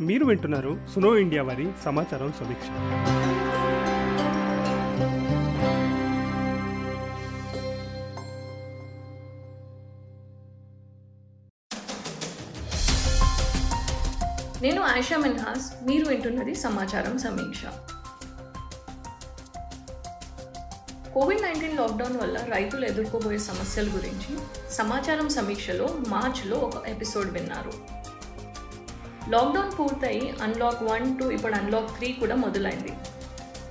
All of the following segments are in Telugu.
మీరు వింటున్నారు సునో ఇండియా వారి సమాచారం సమీక్ష. నేను ఆయిషా మిన్హాస్ మీరు వింటున్నది సమాచారం సమీక్ష. కోవిడ్ నైన్టీన్ లాక్డౌన్ వల్ల రైతులు ఎదుర్కోబోయే సమస్యల గురించి సమాచారం సమీక్షలో మార్చ్లో ఒక ఎపిసోడ్ విన్నారు. లాక్డౌన్ పూర్తయి అన్లాక్ వన్ టు ఇప్పుడు అన్లాక్ త్రీ కూడా మొదలైంది.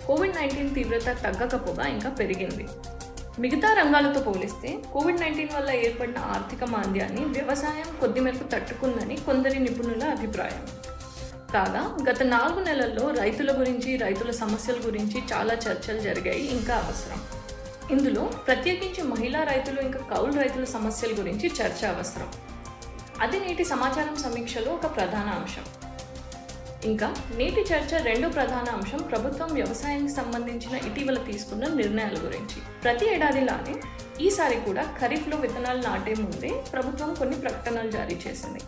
కోవిడ్ నైన్టీన్ తీవ్రత తగ్గకపోగా ఇంకా పెరిగింది. మిగతా రంగాలతో పోలిస్తే కోవిడ్ నైన్టీన్ వల్ల ఏర్పడిన ఆర్థిక మాంద్యాన్ని వ్యవసాయం కొద్ది మేరకు తట్టుకుందని కొందరి నిపుణుల అభిప్రాయం. కాగా గత నాలుగు నెలల్లో రైతుల గురించి రైతుల సమస్యల గురించి చాలా చర్చలు జరిగాయి ఇంకా అవసరం. ఇందులో ప్రత్యేకించి మహిళా రైతులు ఇంకా కౌలు రైతుల సమస్యల గురించి చర్చ అవసరం. అది నేటి సమాచారం సమీక్షలో ఒక ప్రధాన అంశం. ఇంకా నేటి చర్చ రెండో ప్రధాన అంశం ప్రభుత్వం వ్యవసాయానికి సంబంధించిన ఇటీవల తీసుకున్న నిర్ణయాల గురించి. ప్రతి ఏడాదిలానే ఈసారి కూడా ఖరీఫ్లో విత్తనాలు నాటే ముందే ప్రభుత్వం కొన్ని ప్రకటనలు జారీ చేసింది.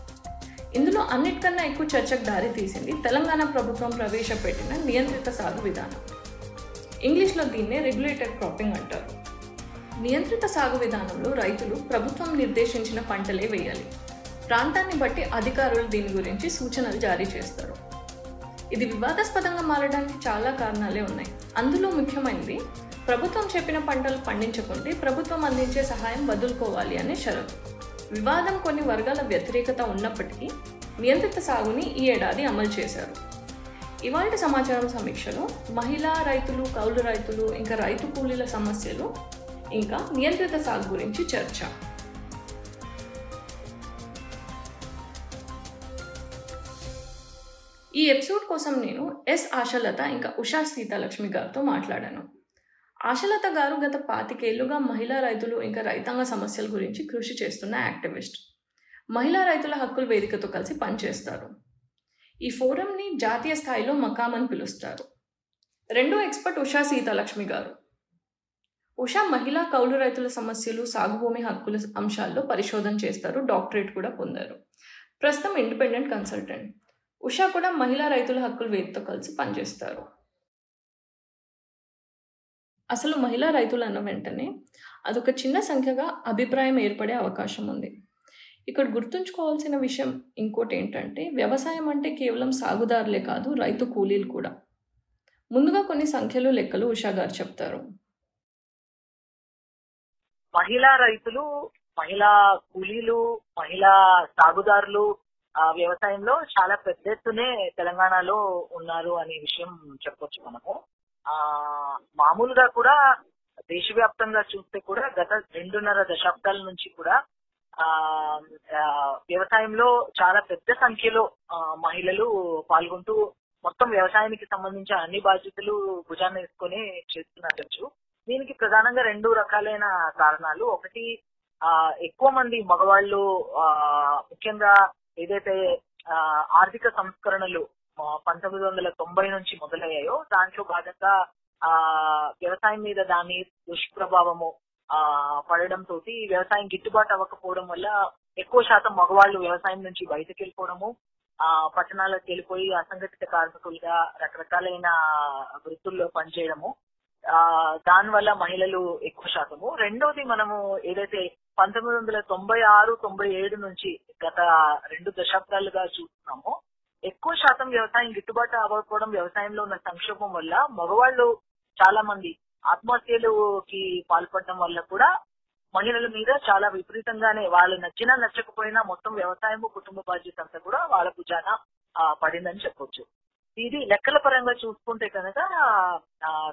ఇందులో అన్నిటికన్నా ఎక్కువ చర్చకు దారి తీసింది తెలంగాణ ప్రభుత్వం ప్రవేశపెట్టిన నియంత్రిత సాగు విధానం. ఇంగ్లీష్లో దీన్నే రెగ్యులేటెడ్ క్రాపింగ్ అంటారు. నియంత్రిత సాగు విధానంలో రైతులు ప్రభుత్వం నిర్దేశించిన పంటలే వేయాలి. ప్రాంతాన్ని బట్టి అధికారులు దీని గురించి సూచనలు జారీ చేస్తారు. ఇది వివాదాస్పదంగా మారడానికి చాలా కారణాలే ఉన్నాయి. అందులో ముఖ్యమైనది ప్రభుత్వం చెప్పిన పంటలు పండించకుంటే ప్రభుత్వం అందించే సహాయం వదులుకోవాలి అనే షరతు. వివాదం కొన్ని వర్గాల వ్యతిరేకత ఉన్నప్పటికీ నియంత్రిత సాగుని ఈ ఏడాది అమలు చేశారు. ఇవాళ సమాచారం సమీక్షలో మహిళా రైతులు కౌలు రైతులు ఇంకా రైతు కూలీల సమస్యలు ఇంకా నియంత్రిత సాగు గురించి చర్చ. ఈ ఎపిసోడ్ కోసం నేను ఎస్ ఆశలత ఇంకా ఉషా సీతాలక్ష్మి గారితో మాట్లాడాను. ఆశలత గారు గత పాతికేళ్ళుగా మహిళా రైతులు ఇంకా రైతాంగ సమస్యల గురించి కృషి చేస్తున్న యాక్టివిస్ట్. మహిళా రైతుల హక్కుల వేదికతో కలిసి పనిచేస్తారు. ఈ ఫోరంని జాతీయ స్థాయిలో మకాం అని పిలుస్తారు. రెండో ఎక్స్పర్ట్ ఉషా సీతాలక్ష్మి గారు. ఉషా మహిళా కౌలు రైతుల సమస్యలు సాగుభూమి హక్కుల అంశాల్లో పరిశోధన చేస్తారు డాక్టరేట్ కూడా పొందారు. ప్రస్తుతం ఇండిపెండెంట్ కన్సల్టెంట్. ఉషా కూడా మహిళా రైతుల హక్కుల వేదికతో కలిసి పనిచేస్తారు. అసలు మహిళా రైతులు అన్న వెంటనే అదొక చిన్న సంఖ్యగా అభిప్రాయం ఏర్పడే అవకాశం ఉంది. ఇక్కడ గుర్తుంచుకోవాల్సిన విషయం ఇంకోటి ఏంటంటే వ్యవసాయం అంటే కేవలం సాగుదారులే కాదు రైతు కూలీలు కూడా. ముందుగా కొన్ని సంఖ్యలు లెక్కలు ఉషా గారు చెప్తారు. మహిళా రైతులు మహిళా కూలీలు మహిళా సాగుదారులు వ్యవసాయంలో చాలా పెద్ద ఎత్తునే తెలంగాణలో ఉన్నారు అనే విషయం చెప్పొచ్చు మనము. ఆ మామూలుగా కూడా దేశవ్యాప్తంగా చూస్తే కూడా గత రెండున్నర దశాబ్దాల నుంచి కూడా ఆ వ్యవసాయంలో చాలా పెద్ద సంఖ్యలో మహిళలు పాల్గొంటూ మొత్తం వ్యవసాయానికి సంబంధించిన అన్ని బాధ్యతలు భుజాన్ని వేసుకొని చేస్తున్నట్టు దీనికి ప్రధానంగా రెండు రకాలైన కారణాలు. ఒకటి ఆ ఎక్కువ మంది మగవాళ్ళు ఆ ముఖ్యంగా ఏదైతే ఆర్థిక సంస్కరణలు పంతొమ్మిది వందల తొంభై నుంచి మొదలయ్యాయో దాంట్లో భాగంగా ఆ వ్యవసాయం మీద దాని దుష్ప్రభావము ఆ పడడం తోటి వ్యవసాయం గిట్టుబాటు అవ్వకపోవడం వల్ల ఎక్కువ శాతం మగవాళ్ళు వ్యవసాయం నుంచి బయటకు వెళ్ళిపోవడము ఆ పట్టణాలకు వెళ్ళిపోయి అసంఘటిత కార్మికులుగా రకరకాలైన వృత్తుల్లో పనిచేయడము ఆ దాని వల్ల మహిళలు ఎక్కువ శాతము. రెండోది మనము ఏదైతే పంతొమ్మిది వందల తొంభై ఆరు తొంభై ఏడు నుంచి గత రెండు దశాబ్దాలుగా చూస్తున్నాము. ఎక్కువ శాతం వ్యవసాయం గిట్టుబాటు అవ్వకపోవడం వ్యవసాయంలో ఉన్న సంక్షోభం వల్ల మగవాళ్ళు చాలా మంది ఆత్మహత్యలుకి పాల్పడడం వల్ల కూడా మహిళల మీద చాలా విపరీతంగానే వాళ్ళు నచ్చినా నచ్చకపోయినా మొత్తం వ్యవసాయము కుటుంబ బాధ్యత అంతా కూడా వాళ్ళ భుజాన పడిందని చెప్పొచ్చు. ఇది లెక్కల పరంగా చూసుకుంటే కనుక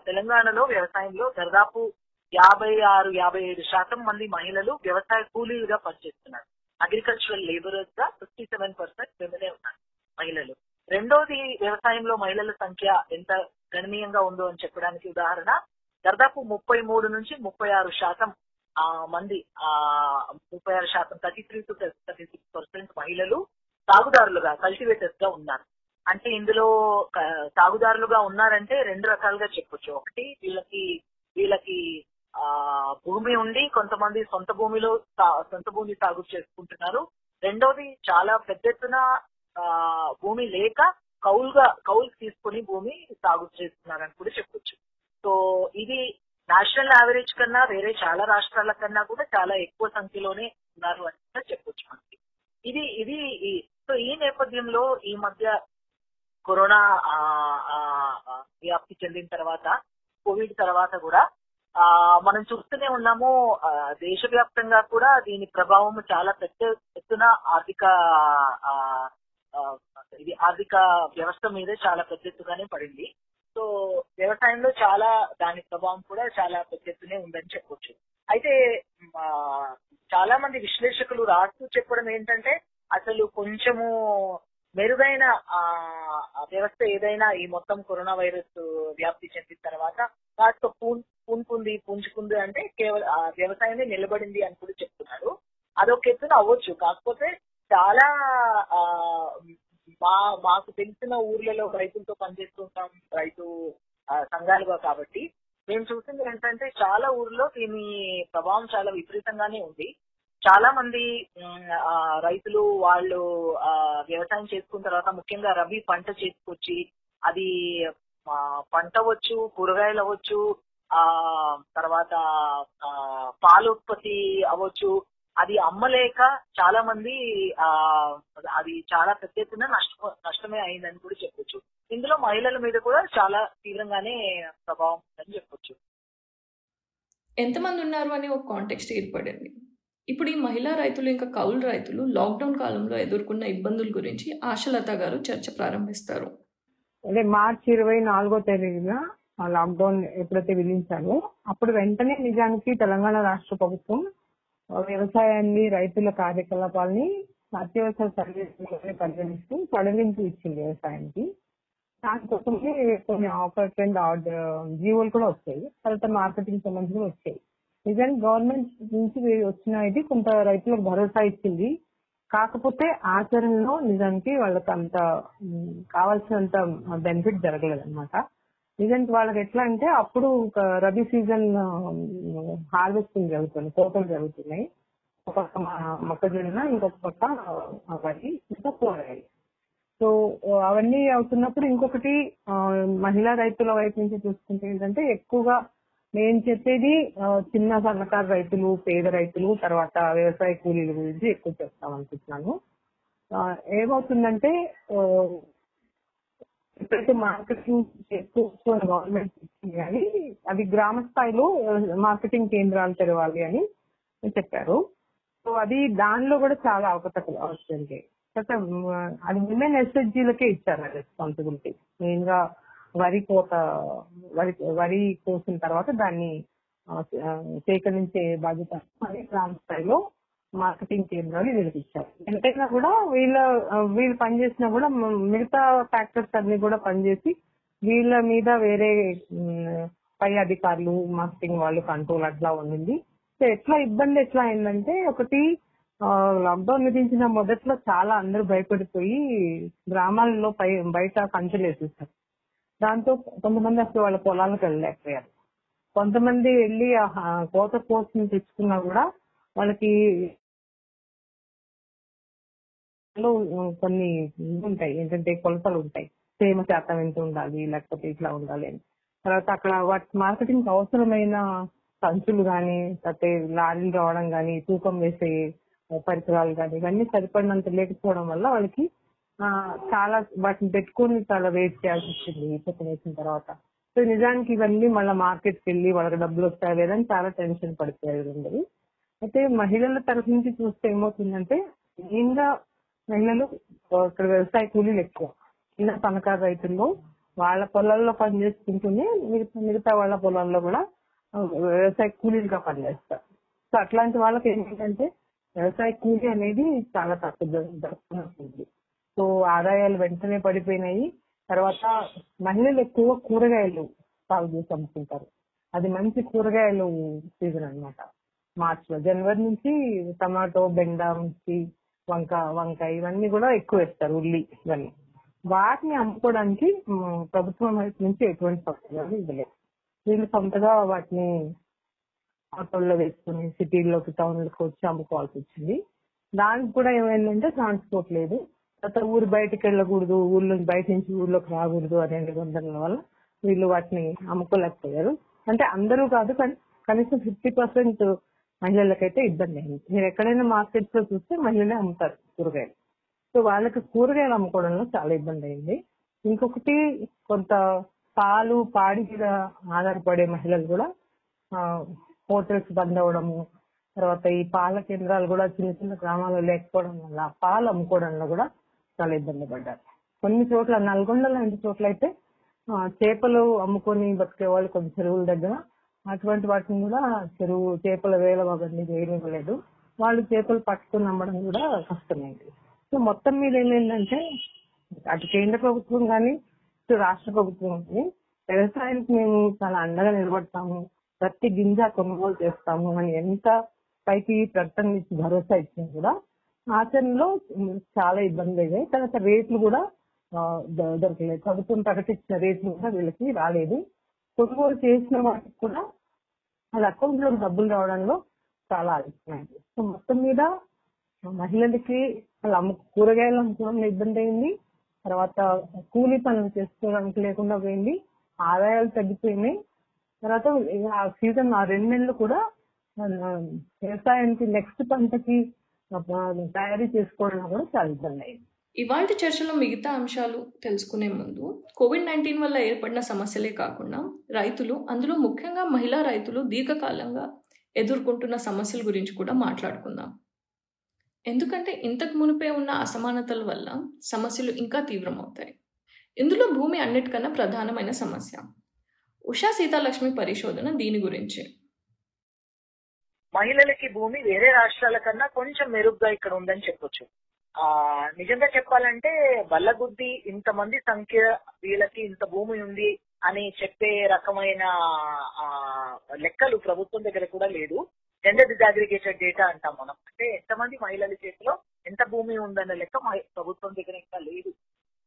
తెలంగాణలో వ్యవసాయంలో దాదాపు యాభై ఆరు యాభై ఏడు శాతం మంది మహిళలు వ్యవసాయ కూలీలుగా పనిచేస్తున్నారు. అగ్రికల్చరల్ లేబరర్స్గా ఫిఫ్టీ సెవెన్ పర్సెంట్ విమెనే ఉన్నారు మహిళలు. రెండోది వ్యవసాయంలో మహిళల సంఖ్య ఎంత గణనీయంగా ఉందో అని చెప్పడానికి ఉదాహరణ దాదాపు ముప్పై మూడు నుంచి ముప్పై ఆరు శాతం ఆ మంది ఆ ముప్పై ఆరు శాతం thirty three to thirty six percent మహిళలు సాగుదారులుగా కల్టివేటర్స్గా ఉన్నారు. అంటే ఇందులో సాగుదారులుగా ఉన్నారంటే రెండు రకాలుగా చెప్పొచ్చు. ఒకటి వీళ్ళకి వీళ్ళకి ఆ భూమి ఉండి కొంతమంది సొంత భూమిలో సొంత భూమి సాగు చేసుకుంటున్నారు. రెండోది చాలా పెద్ద ఎత్తున ఆ, భూమి లేక కౌలుగా కౌలు తీసుకుని భూమి సాగు చేస్తున్నారని కూడా చెప్పొచ్చు. సో ఇది నేషనల్ యావరేజ్ కన్నా వేరే చాలా రాష్ట్రాల కన్నా కూడా చాలా ఎక్కువ సంఖ్యలోనే ఉన్నారు అని కూడా చెప్పొచ్చు మనకి. ఇది ఇది సో ఈ నేపథ్యంలో ఈ మధ్య కరోనా ఆ, వ్యాప్తి చెందిన తర్వాత కోవిడ్ తర్వాత కూడా ఆ మనం చూస్తూనే ఉన్నాము ఆ, దేశవ్యాప్తంగా కూడా దీని ప్రభావం చాలా పెద్ద ఎత్తున ఆర్థిక ఇది ఆర్థిక వ్యవస్థ మీద చాలా పెద్ద ఎత్తుగానే పడింది. సో వ్యవసాయంలో చాలా దాని ప్రభావం కూడా చాలా పెద్ద ఎత్తునే ఉందని చెప్పొచ్చు. అయితే చాలా మంది విశ్లేషకులు రాస్తూ చెప్పడం ఏంటంటే అసలు కొంచెము మెరుగైన ఆ వ్యవస్థ ఏదైనా ఈ మొత్తం కరోనా వైరస్ వ్యాప్తి చెందిన తర్వాత కాస్త పూనుకుంది పుంజుకుంది అంటే కేవలం వ్యవసాయమే నిలబడింది అని కూడా చెప్తున్నారు. అదొక ఎత్తున అవ్వచ్చు. కాకపోతే చాలా ఆ మా మాకు తెలిసిన ఊర్లలో రైతులతో పనిచేస్తుంటాం రైతు సంఘాలుగా కాబట్టి. మేము చూసింది ఏంటంటే చాలా ఊర్లో దీని ప్రభావం చాలా విపరీతంగానే ఉంది. చాలా మంది ఆ, రైతులు వాళ్ళు ఆ, వ్యవసాయం చేసుకున్న తర్వాత ముఖ్యంగా రబీ పంట చేసుకొచ్చి అది పంట అవ్వచ్చు కూరగాయలు అవ్వచ్చు తర్వాత ఆ, పాల ఉత్పత్తి అవ్వచ్చు. అది అమ్మలేక చాలా మంది ఆ అది చాలా పెద్ద ఎత్తున నష్ట నష్టమే అయిందని కూడా చెప్పొచ్చు. ఇందులో మహిళల మీద కూడా చాలా తీవ్రంగానే ప్రభావం ఉందని చెప్పొచ్చు. ఎంతమంది ఉన్నారు అనే ఒక కాంటెక్స్ట్ ఏర్పడింది. ఇప్పుడు ఈ మహిళా రైతులు ఇంకా కౌలు రైతులు లాక్డౌన్ కాలంలో ఎదుర్కొన్న ఇబ్బందుల గురించి ఆశలత గారు చర్చ ప్రారంభిస్తారు. అదే మార్చి ఇరవై నాలుగో తేదీన లాక్డౌన్ ఎప్పుడైతే విధించారో అప్పుడు వెంటనే నిజానికి తెలంగాణ రాష్ట్ర ప్రభుత్వం వ్యవసాయాన్ని రైతుల కార్యకలాపాలని అత్యవసర సర్వీసులని పరిగణిస్తూ తొలగించి ఇచ్చింది వ్యవసాయానికి. దానికోసమే కొన్ని ఆఫర్స్ అండ్ ఆర్డర్ జీవోలు కూడా వచ్చాయి. తర్వాత మార్కెటింగ్ సంబంధించి వచ్చాయి. నిజానికి గవర్నమెంట్ నుంచి వచ్చిన ఇది కొంత రైతులకు భరోసా ఇచ్చింది. కాకపోతే ఆచరణలో నిజానికి వాళ్ళకి అంత కావాల్సినంత బెనిఫిట్ జరగలేదు అనమాట నిజానికి వాళ్ళకి ఎట్లా అంటే అప్పుడు ఒక రబీ సీజన్ హార్వెస్టింగ్ జరుగుతుంది కోతలు జరుగుతున్నాయి. ఒక పక్క మొక్కజొన్న ఇంకొక పక్క వరి ఇంకా కూరగాయలు. సో అవన్నీ అవుతున్నప్పుడు ఇంకొకటి మహిళా రైతుల వైపు నుంచి చూసుకుంటే ఏంటంటే ఎక్కువగా నేను చెప్పేది చిన్న సన్నకారు రైతులు పేద రైతులు తర్వాత వ్యవసాయ కూలీల గురించి ఎక్కువ చెప్తాం అనుకుంటున్నాను. ఏమవుతుందంటే ఆ, ఎప్పుడైతే మార్కెటింగ్ చేసుకోవచ్చు గవర్నమెంట్ ఇచ్చింది కానీ అది గ్రామ స్థాయిలో మార్కెటింగ్ కేంద్రాలు తెరవాలి అని చెప్పారు. సో అది దానిలో కూడా చాలా అవకతలు వస్తుంది అది విమెన్ ఎస్ఎస్జీలకే ఇచ్చారు రెస్పాన్సిబిలిటీ మెయిన్గా వరి కోత వరి వరి కోసిన తర్వాత దాన్ని సేకరించే బాధ్యత అది గ్రామ స్థాయిలో మార్కెటింగ్ కేంద్రాలు వీళ్ళకి ఎంతైనా కూడా వీళ్ళ వీళ్ళు పనిచేసినా కూడా మిగతా ఫ్యాక్టర్స్ అన్ని కూడా పనిచేసి వీళ్ళ మీద వేరే పై అధికారులు మార్కెటింగ్ వాళ్ళు కంట్రోల్ అట్లా ఉండింది. సో ఎట్లా ఇబ్బంది ఎట్లా అయిందంటే ఒకటి లాక్డౌన్ విధించిన మొదట్లో చాలా అందరూ భయపడిపోయి గ్రామాలలో పై బయట కంచెలు వేసేస్తారు దాంతో కొంతమంది అసలు వాళ్ళ పొలాలకు వెళ్ళలేకపోయారు. కొంతమంది వెళ్ళి కోత కోసం తెచ్చుకున్నా కూడా వాళ్ళకి లో కొన్ని ఉంటాయి ఏంటంటే కొలతలు ఉంటాయి తేమ శాతం ఎంత ఉండాలి లేకపోతే ఇట్లా ఉండాలి అని. తర్వాత అక్కడ వాటి మార్కెటింగ్ అవసరమైన సంచులు కానీ లేకపోతే లారీలు రావడం కానీ తూకం వేసే పరికరాలు కానీ ఇవన్నీ సరిపడినంత లేకపోవడం వల్ల వాళ్ళకి చాలా వాటిని పెట్టుకొని చాలా వెయిట్ చేయాల్సి వచ్చింది చెప్పిన వేసిన తర్వాత. సో నిజానికి ఇవన్నీ మళ్ళీ మార్కెట్కి వెళ్ళి వాళ్ళకి డబ్బులు వస్తాయి లేదని చాలా టెన్షన్ పడిపోయారు అయితే మహిళల తరఫు నుంచి చూస్తే ఏమవుతుందంటే మెయిన్ మహిళలు ఇక్కడ వ్యవసాయ కూలీలు ఎక్కువ. చిన్న సన్నకారు రైతుల్లో వాళ్ళ పొలాల్లో పనిచేసుకుంటూనే మిగతా మిగతా వాళ్ళ పొలాల్లో కూడా వ్యవసాయ కూలీలుగా పనిచేస్తారు. సో అట్లాంటి వాళ్ళకి ఏంటంటే వ్యవసాయ కూలీ అనేది చాలా తక్కువ దొరుకుతుంది. సో ఆదాయాలు వెంటనే పడిపోయినాయి. తర్వాత మహిళలు ఎక్కువ కూరగాయలు సాగు చేసి అమ్ముకుంటారు అది మంచి కూరగాయలు సీజన్ అన్నమాట. మార్చ్లో జనవరి నుంచి టమాటో బెండ మిర్చి వంక వంకాయ ఇవన్నీ కూడా ఎక్కువ వేస్తారు ఉల్లి ఇవన్నీ. వాటిని అమ్ముకోవడానికి ప్రభుత్వం వైపు నుంచి ఎటువంటి సౌకర్యాలు ఇవ్వలేదు. వీళ్ళు సొంతగా వాటిని ఆటోల్లో వేసుకుని సిటీల్లోకి టౌన్లకు వచ్చి అమ్ముకోవాల్సి వచ్చింది. దానికి కూడా ఏమైందంటే ట్రాన్స్పోర్ట్ లేదు. తర్వాత ఊరు బయటకు వెళ్ళకూడదు ఊర్లో బయట నుంచి ఊర్లోకి రాకూడదు అనే నిబంధనల వల్ల వీళ్ళు వాటిని అమ్ముకోలేకపోయారు. అంటే అందరూ కాదు కానీ కనీసం ఫిఫ్టీ పర్సెంట్ మహిళలకైతే ఇబ్బంది అయింది. మీరు ఎక్కడైనా మార్కెట్స్లో చూస్తే మహిళలే అమ్ముతారు కూరగాయలు. సో వాళ్ళకి కూరగాయలు అమ్ముకోవడంలో చాలా ఇబ్బంది అయింది. ఇంకొకటి కొంత పాలు పాడి మీద ఆధారపడే మహిళలు కూడా హోటల్స్ బంద్ అవ్వడము తర్వాత ఈ పాల కేంద్రాలు కూడా చిన్న చిన్న గ్రామాల్లో లేకపోవడం వల్ల పాలు అమ్ముకోవడంలో కూడా చాలా ఇబ్బంది పడ్డారు. కొన్ని చోట్ల నల్గొండ లాంటి చోట్ల అయితే చేపలు అమ్ముకొని బతికే వాళ్ళు కొన్ని చెరువుల దగ్గర అటువంటి వాటిని కూడా చెరువు చేపల వేల అవన్నీ చేయనివ్వలేదు. వాళ్ళు చేపలు పట్టుకొని అమ్మడం కూడా కష్టమైంది. సో మొత్తం మీద ఏమైందంటే అటు కేంద్ర ప్రభుత్వం కానీ ఇటు రాష్ట్ర ప్రభుత్వం కానీ వ్యవసాయానికి మేము చాలా అండగా నిలబడతాము. ప్రతి గింజ కొనుగోలు చేస్తాము అని ఎంత పైకి ప్రకటన ఇచ్చి భరోసా ఇచ్చినా కూడా ఆచరణలో చాలా ఇబ్బంది అయ్యాయి తర్వాత రేట్లు కూడా దొరకలేదు. ప్రభుత్వం ప్రకటించిన రేట్లు కూడా వీళ్ళకి రాలేదు. కొనుగోలు చేసిన వాటికి కూడా వాళ్ళ అకౌంట్లో డబ్బులు రావడంలో చాలా ఆలస్యమైంది సో మొత్తం మీద మహిళలకి వాళ్ళ అమ్ము కూరగాయలు అమ్ముకోవడంలో ఇబ్బంది అయింది. తర్వాత కూలీ పనులు చేసుకోవడానికి లేకుండా పోయింది. ఆదాయాలు తగ్గిపోయినాయి. తర్వాత ఆ సీజన్ ఆ రెండు నెలలు కూడా వ్యవసాయానికి నెక్స్ట్ పంటకి తయారీ చేసుకోవడం కూడా చాలా ఇబ్బంది అయింది. ఇవాళ చర్చలో మిగతా అంశాలు తెలుసుకునే ముందు కోవిడ్ నైన్టీన్ వల్ల ఏర్పడిన సమస్యలే కాకుండా రైతులు అందులో ముఖ్యంగా మహిళా రైతులు దీర్ఘకాలంగా ఎదుర్కొంటున్న సమస్యల గురించి కూడా మాట్లాడుకుందాం. ఎందుకంటే ఇంతకు మునిపే ఉన్న అసమానతల వల్ల సమస్యలు ఇంకా తీవ్రమవుతాయి. ఇందులో భూమి అన్నిటికన్నా ప్రధానమైన సమస్య ఉషా సీతాలక్ష్మి పరిశోధన దీని గురించి. మహిళలకి భూమి వేరే రాష్ట్రాల కన్నా కొంచెం మెరుగ్గా ఇక్కడ ఉందని చెప్పొచ్చు. ఆ నిజంగా చెప్పాలంటే బల్లగుద్ది ఇంతమంది సంఖ్య వీళ్ళకి ఇంత భూమి ఉంది అని చెప్పే రకమైన ఆ లెక్కలు ప్రభుత్వం దగ్గర కూడా లేదు. జెండర్ డిజాగ్రిగేటెడ్ డేటా అంటాం మనం. అంటే ఎంతమంది మహిళల చేతిలో ఎంత భూమి ఉందన్న లెక్క ప్రభుత్వం దగ్గర ఇంకా లేదు.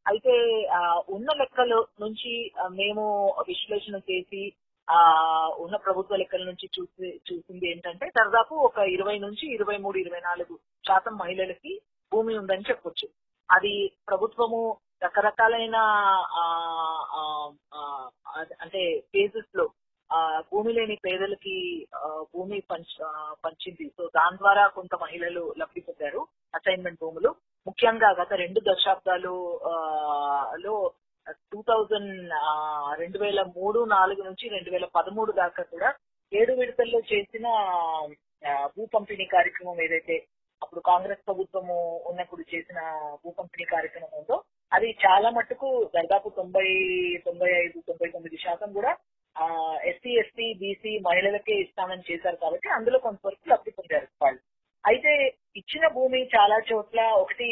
అయితే ఆ, ఉన్న లెక్కల నుంచి మేము విశ్లేషణ చేసి ఆ ఉన్న ప్రభుత్వ లెక్కల నుంచి చూసి చూసింది ఏంటంటే దాదాపు ఒక ఇరవై నుంచి ఇరవై మూడు ఇరవై నాలుగు శాతం మహిళలకి భూమి ఉందని చెప్పొచ్చు. అది ప్రభుత్వము రకరకాలైన అంటే ఫేజెస్లో ఆ, భూమి లేని పేదలకి భూమి పంచింది. సో దాని ద్వారా కొంత మహిళలు లబ్ధి పొందారు అసైన్మెంట్ భూములు. ముఖ్యంగా గత రెండు దశాబ్దాలు లో టూ థౌజండ్ రెండు వేల మూడు నాలుగు నుంచి రెండు వేల పదమూడు దాకా కూడా ఏడు విడతల్లో చేసిన భూ పంపిణీ కార్యక్రమం ఏదైతే అప్పుడు కాంగ్రెస్ ప్రభుత్వము ఉన్నప్పుడు చేసిన భూ పంపిణీ కార్యక్రమం ఉందో అది చాలా మట్టుకు దాదాపు తొంభై తొంభై ఐదు తొంభై తొమ్మిది శాతం కూడా ఎస్సీ ఎస్టీ బీసీ మహిళలకే ఇస్తామని చేశారు కాబట్టి అందులో కొంతవరకు లబ్ధి పొందారు వాళ్ళు. అయితే ఇచ్చిన భూమి చాలా చోట్ల ఒకటి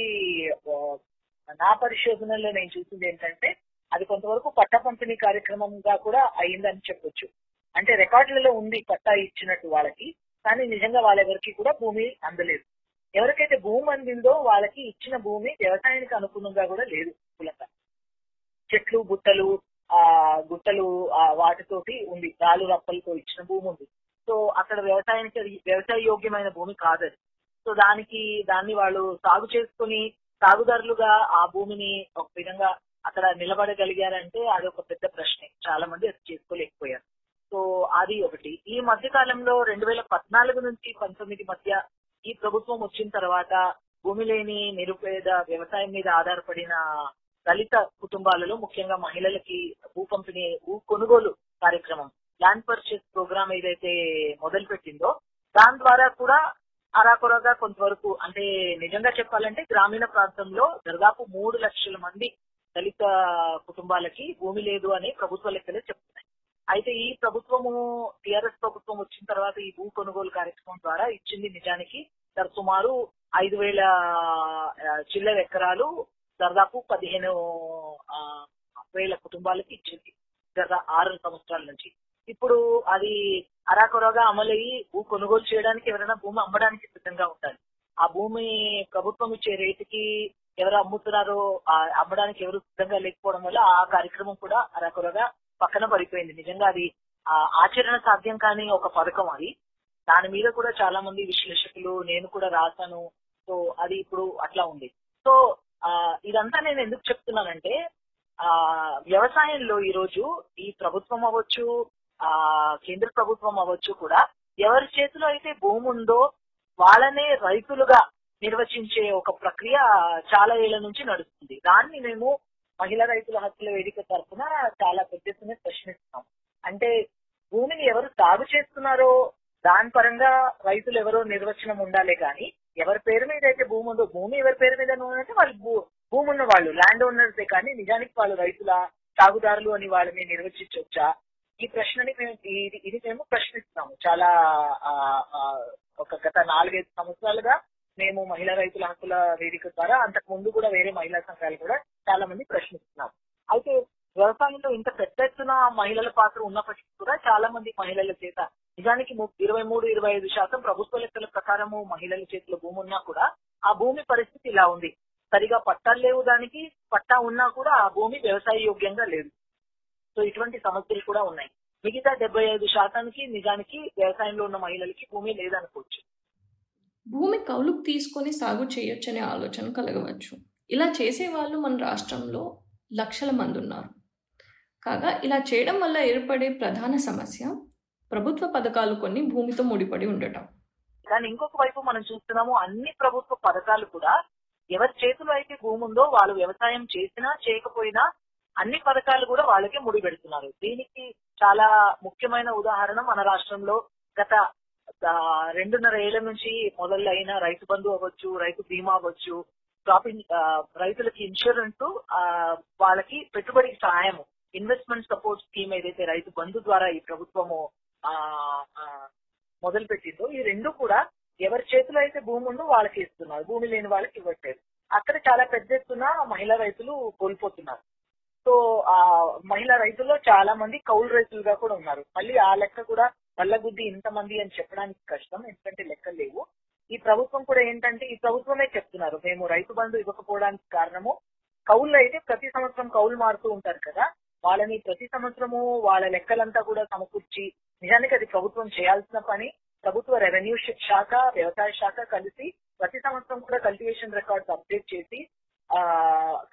నా పరిశోధనలో నేను చూసింది ఏంటంటే అది కొంతవరకు పట్టా పంపిణీ కార్యక్రమంగా కూడా అయిందని చెప్పొచ్చు. అంటే రికార్డులలో ఉంది పట్టా ఇచ్చినట్టు వాళ్ళకి కానీ నిజంగా వాళ్ళెవరికి కూడా భూమి అందలేదు. ఎవరికైతే భూమి అందిందో వాళ్ళకి ఇచ్చిన భూమి వ్యవసాయానికి అనుకూలంగా కూడా లేదు కులంగా. చెట్లు గుట్టలు ఆ గుట్టలు ఆ వాటితోటి ఉంది. రాళ్ళు రప్పలతో ఇచ్చిన భూమి ఉంది. సో అక్కడ వ్యవసాయానికి వ్యవసాయ యోగ్యమైన భూమి కాదది సో దానికి దాన్ని వాళ్ళు సాగు చేసుకుని సాగుదారులుగా ఆ భూమిని ఒక విధంగా అక్కడ నిలబడగలిగారంటే అది ఒక పెద్ద ప్రశ్నే. చాలా మంది అది చేసుకోలేకపోయారు. సో అది ఒకటి. ఈ మధ్య కాలంలో రెండు వేల పద్నాలుగు నుంచి పంతొమ్మిది మధ్య ఈ ప్రభుత్వం వచ్చిన తర్వాత భూమి లేని నిరుపేద వ్యవసాయం మీద ఆధారపడిన దళిత కుటుంబాలలో ముఖ్యంగా మహిళలకి భూ పంపిణీ భూ కొనుగోలు కార్యక్రమం ల్యాండ్ పర్చేస్ ప్రోగ్రామ్ ఏదైతే మొదలు పెట్టిందో దాని ద్వారా కూడా అరాకొరగా కొంతవరకు అంటే నిజంగా చెప్పాలంటే గ్రామీణ ప్రాంతంలో దాదాపు మూడు లక్షల మంది దళిత కుటుంబాలకి భూమి లేదు అని ప్రభుత్వ లెక్కలే చెప్తున్నాయి. అయితే ఈ ప్రభుత్వము టిఆర్ఎస్ ప్రభుత్వం వచ్చిన తర్వాత ఈ భూ కొనుగోలు కార్యక్రమం ద్వారా ఇచ్చింది నిజానికి సుమారు ఐదు వేల చిల్లర ఎకరాలు దాదాపు పదిహేను ఆ, వేల కుటుంబాలకి ఇచ్చింది. గత ఆరు సంవత్సరాల నుంచి. ఇప్పుడు అది అరాకొరగా అమలయ్యి భూ కొనుగోలు చేయడానికి ఎవరైనా భూమి అమ్మడానికి సిద్ధంగా ఉండాలి. ఆ భూమి ప్రభుత్వం ఇచ్చే రేటుకి ఎవరు అమ్ముతున్నారో అమ్మడానికి ఎవరు సిద్ధంగా లేకపోవడం వల్ల ఆ కార్యక్రమం కూడా అరాకొరగా పక్కన పడిపోయింది. నిజంగా అది ఆ, ఆచరణ సాధ్యం కాని ఒక పథకం అది. దాని మీద కూడా చాలా మంది విశ్లేషకులు నేను కూడా రాశాను. సో అది ఇప్పుడు అట్లా ఉంది. సో ఆ, ఇదంతా నేను ఎందుకు చెప్తున్నానంటే ఆ వ్యవసాయంలో ఈ రోజు ఈ ప్రభుత్వం అవ్వచ్చు ఆ కేంద్ర ప్రభుత్వం అవ్వచ్చు కూడా ఎవరి చేతిలో అయితే భూమి ఉందో వాళ్ళనే రైతులుగా నిర్వచించే ఒక ప్రక్రియ చాలా ఏళ్ళ నుంచి నడుస్తుంది. దాన్ని మేము మహిళా రైతుల హక్కుల వేదిక తరఫున చాలా పెద్ద ఎత్తున ప్రశ్నిస్తున్నాం. అంటే భూమిని ఎవరు సాగు చేస్తున్నారో దాని పరంగా రైతులు ఎవరో నిర్వచనం ఉండాలి కానీ ఎవరి పేరు మీద అయితే భూమి ఉందో భూమి ఎవరి పేరు మీద ఉన్నదంటే వాళ్ళు భూ- భూమి ఉన్న వాళ్ళు ల్యాండ్ ఓనర్సే కానీ నిజానికి వాళ్ళు రైతుల సాగుదారులు అని వాళ్ళని నిర్వచించవచ్చా ఈ ప్రశ్నని మేము ఇది ఇది మేము ప్రశ్నిస్తున్నాము. చాలా ఆ, ఒక గత నాలుగైదు సంవత్సరాలుగా మేము మహిళా రైతుల హక్కుల వేదిక ద్వారా అంతకు ముందు కూడా వేరే మహిళా సంఘాలు కూడా చాలా మంది ప్రశ్నిస్తున్నారు అయితే వ్యవసాయంలో ఇంత పెద్ద ఎత్తున మహిళల పాత్ర ఉన్నప్పటికీ కూడా చాలా మంది మహిళల చేత నిజానికి ఇరవై మూడు ఇరవై ఐదు శాతం ప్రభుత్వ లెక్కల ప్రకారము మహిళల చేతిలో భూమి ఉన్నా కూడా ఆ భూమి పరిస్థితి ఇలా ఉంది. సరిగా పట్టాలు లేవు దానికి పట్టా ఉన్నా కూడా ఆ భూమి వ్యవసాయ యోగ్యంగా లేదు. సో ఇటువంటి సమస్యలు కూడా ఉన్నాయి. మిగతా డెబ్బై ఐదు శాతానికి నిజానికి వ్యవసాయంలో ఉన్న మహిళలకి భూమి లేదనుకోవచ్చు. భూమి కౌలుకు తీసుకొని సాగు చేయొచ్చనే ఆలోచన కలగవచ్చు. ఇలా చేసే వాళ్ళు మన రాష్ట్రంలో లక్షల మంది ఉన్నారు. కాగా ఇలా చేయడం వల్ల ఏర్పడే ప్రధాన సమస్య ప్రభుత్వ పథకాలు కొన్ని భూమితో ముడిపడి ఉండటం. కానీ ఇంకొక వైపు మనం చూస్తున్నాము అన్ని ప్రభుత్వ పథకాలు కూడా ఎవరి చేతిలో అయితే భూమి ఉందో వాళ్ళు వ్యవసాయం చేసినా చేయకపోయినా అన్ని పథకాలు కూడా వాళ్ళకే ముడిపెడుతున్నారు. దీనికి చాలా ముఖ్యమైన ఉదాహరణ మన రాష్ట్రంలో గత రెండున్నర ఏళ్ళ నుంచి మొదలైన రైతు బంధు అవ్వచ్చు రైతు బీమా అవ్వచ్చు క్రాప్ ఆ, రైతులకి ఇన్సూరెన్స్ వాళ్ళకి పెట్టుబడికి సహాయం ఇన్వెస్ట్మెంట్ సపోర్ట్ స్కీమ్ ఏదైతే రైతు బంధు ద్వారా ఈ ప్రభుత్వము ఆ, ఆ, మొదలు పెట్టిందో ఈ రెండు కూడా ఎవరి చేతిలో అయితే భూమి ఉందో వాళ్ళకి ఇస్తున్నారు. భూమి లేని వాళ్ళకి ఇవ్వట్లేదు. అక్కడ చాలా పెద్ద ఎత్తున మహిళా రైతులు కోల్పోతున్నారు. సో ఆ మహిళా రైతుల్లో చాలా మంది కౌలు రైతులుగా కూడా ఉన్నారు. మళ్ళీ ఆ లెక్క కూడా మల్లగుద్ది ఇంతమంది అని చెప్పడానికి కష్టం ఎందుకంటే లెక్కలు లేవు. ఈ ప్రభుత్వం కూడా ఏంటంటే ఈ ప్రభుత్వమే చెప్తున్నారు. మేము రైతు బంధు ఇవ్వకపోవడానికి కారణము కౌలు అయితే ప్రతి సంవత్సరం కౌలు మారుతూ ఉంటారు కదా. వాళ్ళని ప్రతి సంవత్సరము వాళ్ళ లెక్కలంతా కూడా సమకూర్చి నిజానికి అది ప్రభుత్వం చేయాల్సిన పని. ప్రభుత్వ రెవెన్యూ శాఖ వ్యవసాయ శాఖ కలిసి ప్రతి సంవత్సరం కూడా కల్టివేషన్ రికార్డ్స్ అప్డేట్ చేసి ఆ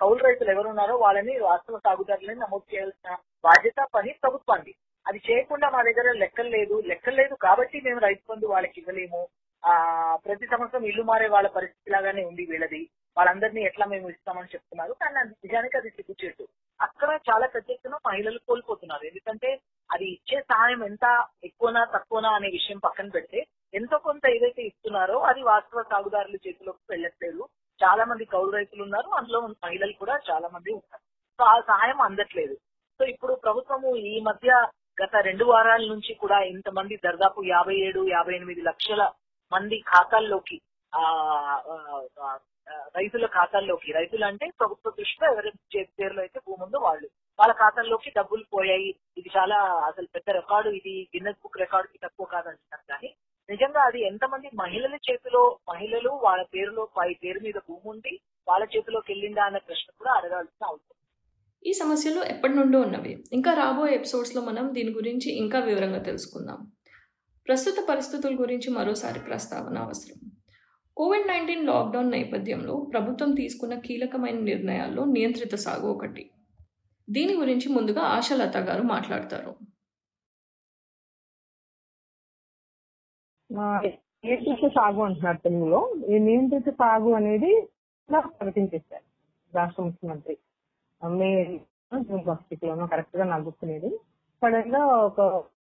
కౌలు రైతులు ఎవరున్నారో వాళ్ళని వాస్తవ సాగుదారులని నమోదు చేయాల్సిన బాధ్యత పని ప్రభుత్వానికి అది చేయకుండా మా దగ్గర లెక్కలు లేదు. లెక్కలు లేదు కాబట్టి మేము రైతు బంధు వాళ్ళకి ఇవ్వలేము. ఆ ప్రతి సంవత్సరం ఇల్లు మారే వాళ్ళ పరిస్థితి లాగానే ఉంది వీళ్ళది. వాళ్ళందరినీ ఎట్లా మేము ఇస్తామని చెప్తున్నారు. కానీ నిజానికి అది సిగ్గుచేటు. అక్కడ చాలా ప్రత్యేకంగా మహిళలు కోల్పోతున్నారు. ఎందుకంటే అది ఇచ్చే సాయం ఎంత ఎక్కువనా తక్కువనా అనే విషయం పక్కన పెడితే ఎంతో కొంత ఏదైతే ఇస్తున్నారో అది వాస్తవ సాగుదారుల చేతిలోకి వెళ్ళట్లేదు. చాలా మంది కౌలు రైతులు ఉన్నారు. అందులో మహిళలు కూడా చాలా మంది ఉన్నారు. సో ఆ సహాయం అందట్లేదు. సో ఇప్పుడు ప్రభుత్వము ఈ మధ్య గత రెండు వారాల నుంచి కూడా ఇంతమంది దాదాపు యాభై ఏడు యాభై ఎనిమిది లక్షల మంది ఖాతాల్లోకి ఆ రైతుల ఖాతాల్లోకి రైతులు అంటే ప్రభుత్వ దృష్టిలో ఎవరి చేతి పేరులో అయితే భూమి ఉందో వాళ్ళు. వాళ్ళ ఖాతాల్లోకి డబ్బులు పోయాయి. ఇది చాలా అసలు పెద్ద రికార్డు. ఇది గిన్నెస్ బుక్ రికార్డు కి తక్కువ కాదంటున్నారు. కానీ నిజంగా అది ఎంతమంది మహిళల చేతిలో మహిళలు వాళ్ళ పేరులో పై పేరు మీద భూమి ఉండి వాళ్ళ చేతిలోకి వెళ్ళిందా అనే ప్రశ్న కూడా అడగాల్సిన అవసరం ఈ సమస్యలు ఎప్పటి నుండో ఉన్నవి. ఇంకా రాబోయే ఎపిసోడ్స్లో మనం దీని గురించి ఇంకా వివరంగా తెలుసుకుందాం. ప్రస్తుత పరిస్థితుల గురించి మరోసారి ప్రస్తావన అవసరం. కోవిడ్ నైన్టీన్ లాక్డౌన్ నేపథ్యంలో ప్రభుత్వం తీసుకున్న కీలకమైన నిర్ణయాల్లో నియంత్రిత సాగు ఒకటి. దీని గురించి ముందుగా ఆశాలత గారు మాట్లాడతారు. నియంత్రిత సాగు అంటున్నారు తెలుగులో. ఈ నియంత్రిత సాగు అనేది ప్రకటించేశారు రాష్ట్ర ముఖ్యమంత్రి. మే జూన్ ఫస్ట్ లోనో కరెక్ట్గా నాకు గుర్తులేదు సడన్గా ఒక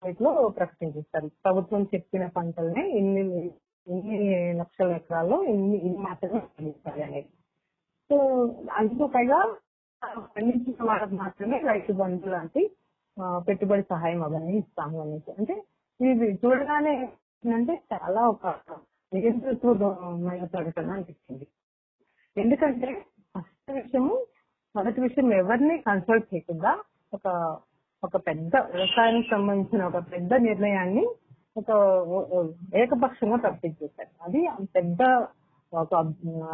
వీక్లో ప్రకటించేస్తారు ప్రభుత్వం చెప్పిన పంటల్ని ఇన్ని ఇన్ని లక్షల ఎకరాల్లో ఇన్ని ఇన్ని మాత్రమే పండించాలి అనేది. సో అందులో పైగా పండించిన వాళ్ళకి మాత్రమే రైతు బంధు లాంటి పెట్టుబడి సహాయం అవన్నీ ఇస్తాము అనేసి. అంటే ఇది చూడగానే అంటే చాలా ఒక నియంత్రితమైన ప్రకటన అనిపించింది ఎందుకంటే ఫస్ట్ విషయము మొదటి విషయం ఎవరిని కన్సల్ట్ చేయకుండా ఒక ఒక పెద్ద వ్యవసాయానికి సంబంధించిన ఒక పెద్ద నిర్ణయాన్ని ఒక ఏకపక్షంగా ప్రకటించేశారు. అది పెద్ద ఒక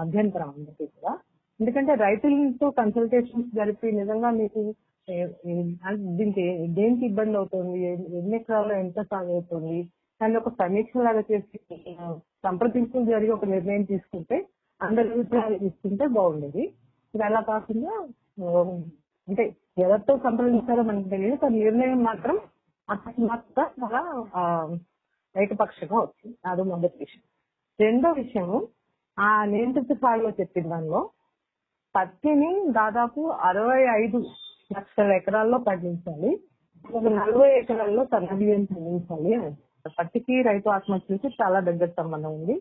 అభ్యంతరం అందరికీ కూడా. ఎందుకంటే రైతులతో కన్సల్టేషన్స్ జరిపి నిజంగా మీకు దీనికి దేనికి ఇబ్బంది అవుతుంది? ఎన్ని ఎకరాల్లో ఎంత సాగు అవుతుంది? దాన్ని ఒక సమీక్ష లాగా చేసి ఆ, సంప్రదింపులు జరిగి ఒక నిర్ణయం తీసుకుంటే అందరి అభిప్రాయాలు తీసుకుంటే బాగుండేది. ఇది అలా కాకుండా అంటే ఎవరితో సంప్రదించారో మనకు తెలియదు కానీ నిర్ణయం మాత్రం అకస్మాత్తుగా చాలా ఏకపక్షంగా వచ్చింది. అది మొదటి విషయం. రెండో విషయము ఆ నియంత్రిత స్థాయిలో చెప్పిన దానిలో పత్తిని దాదాపు అరవై ఐదు లక్షల ఎకరాల్లో పండించాలి ఒక నలభై ఎకరాల్లో సన్నబియ్యం పండించాలి అని. పత్తికి రైతు ఆత్మహత్యకి చాలా దగ్గర సంబంధం ఉంది.